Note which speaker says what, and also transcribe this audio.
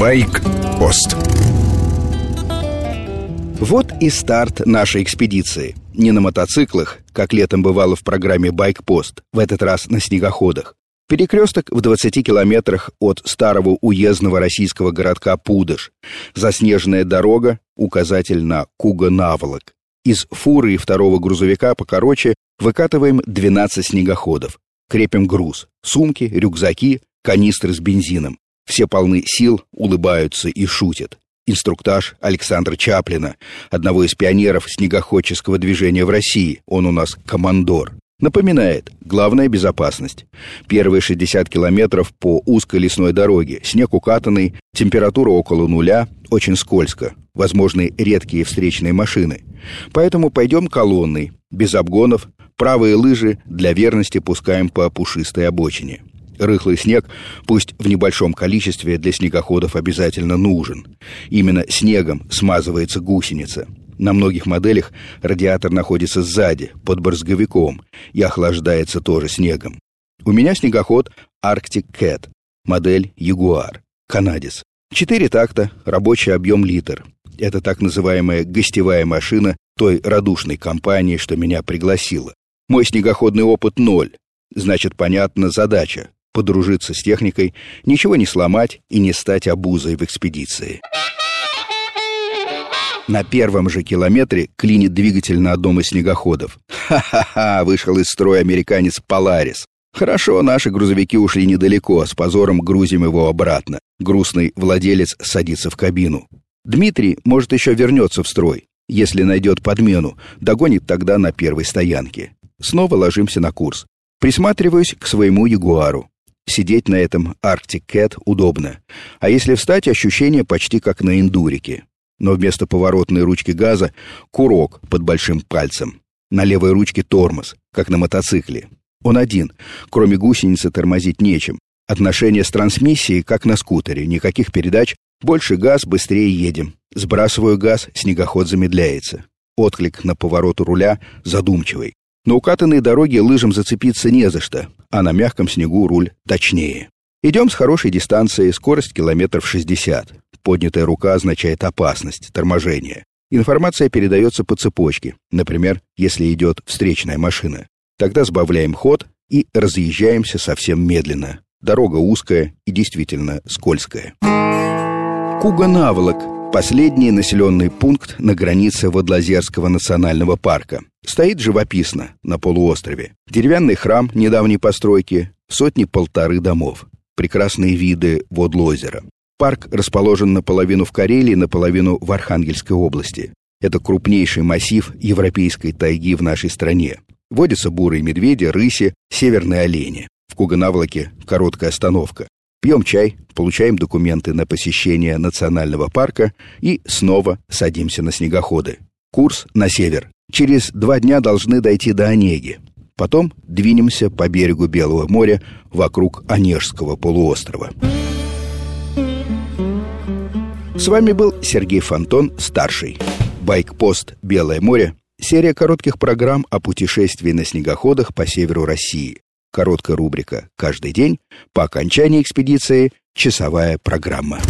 Speaker 1: Байк-пост Вот и старт нашей экспедиции. Не на мотоциклах, как летом бывало в программе «Байк-пост», в этот раз на снегоходах. Перекресток в 20 километрах от старого уездного российского городка Пудыш. Заснеженная дорога, указатель на Куга-Наволок. Из фуры и второго грузовика покороче выкатываем 12 снегоходов. Крепим груз. Сумки, рюкзаки, канистры с бензином. Все полны сил, улыбаются и шутят. Инструктаж Александра Чаплина, одного из пионеров снегоходческого движения в России. Он у нас командор. Напоминает, главная безопасность. Первые 60 километров по узкой лесной дороге, снег укатанный, температура около нуля, очень скользко, возможны редкие встречные машины. Поэтому пойдем колонной, без обгонов, правые лыжи для верности пускаем по пушистой обочине. Рыхлый снег, пусть в небольшом количестве, для снегоходов обязательно нужен. Именно снегом смазывается гусеница – на многих моделях радиатор находится сзади, под борзговиком, и охлаждается тоже снегом. У меня снегоход Arctic Cat, модель Jaguar, канадец. Четыре такта, рабочий объем литр. Это так называемая гостевая машина той радушной компании, что меня пригласила. Мой снегоходный опыт ноль. Значит, понятна задача – подружиться с техникой, ничего не сломать и не стать обузой в экспедиции. На первом же километре клинит двигатель на одном из снегоходов. Ха-ха-ха, вышел из строя американец Поларис. Хорошо, наши грузовики ушли недалеко, с позором грузим его обратно. Грустный владелец садится в кабину. Дмитрий, может, еще вернется в строй. Если найдет подмену, догонит тогда на первой стоянке. Снова ложимся на курс. Присматриваюсь к своему Ягуару. Сидеть на этом Arctic Cat удобно. А если встать, ощущение почти как на эндурике но вместо поворотной ручки газа курок под большим пальцем. На левой ручке тормоз, как на мотоцикле. Он один, кроме гусеницы тормозить нечем. Отношение с трансмиссией, как на скутере, никаких передач, больше газ, быстрее едем. Сбрасываю газ, снегоход замедляется. Отклик на поворот руля задумчивый. На укатанной дороге лыжам зацепиться не за что, а на мягком снегу руль точнее. Идем с хорошей дистанции, скорость километров 60. Поднятая рука означает опасность, торможение. Информация передается по цепочке, например, если идет встречная машина. Тогда сбавляем ход и разъезжаемся совсем медленно. Дорога узкая и действительно скользкая. Куга-Наволок – последний населенный пункт на границе Водлазерского национального парка. Стоит живописно на полуострове. Деревянный храм недавней постройки, сотни-полторы домов прекрасные виды Водлозера. Парк расположен наполовину в Карелии, наполовину в Архангельской области. Это крупнейший массив европейской тайги в нашей стране. Водятся бурые медведи, рыси, северные олени. В Куганавлаке короткая остановка. Пьем чай, получаем документы на посещение национального парка и снова садимся на снегоходы. Курс на север. Через два дня должны дойти до Онеги. Потом двинемся по берегу Белого моря вокруг Онежского полуострова. С вами был Сергей Фонтон, старший. Байкпост «Белое море» — серия коротких программ о путешествии на снегоходах по северу России. Короткая рубрика «Каждый день». По окончании экспедиции — часовая программа.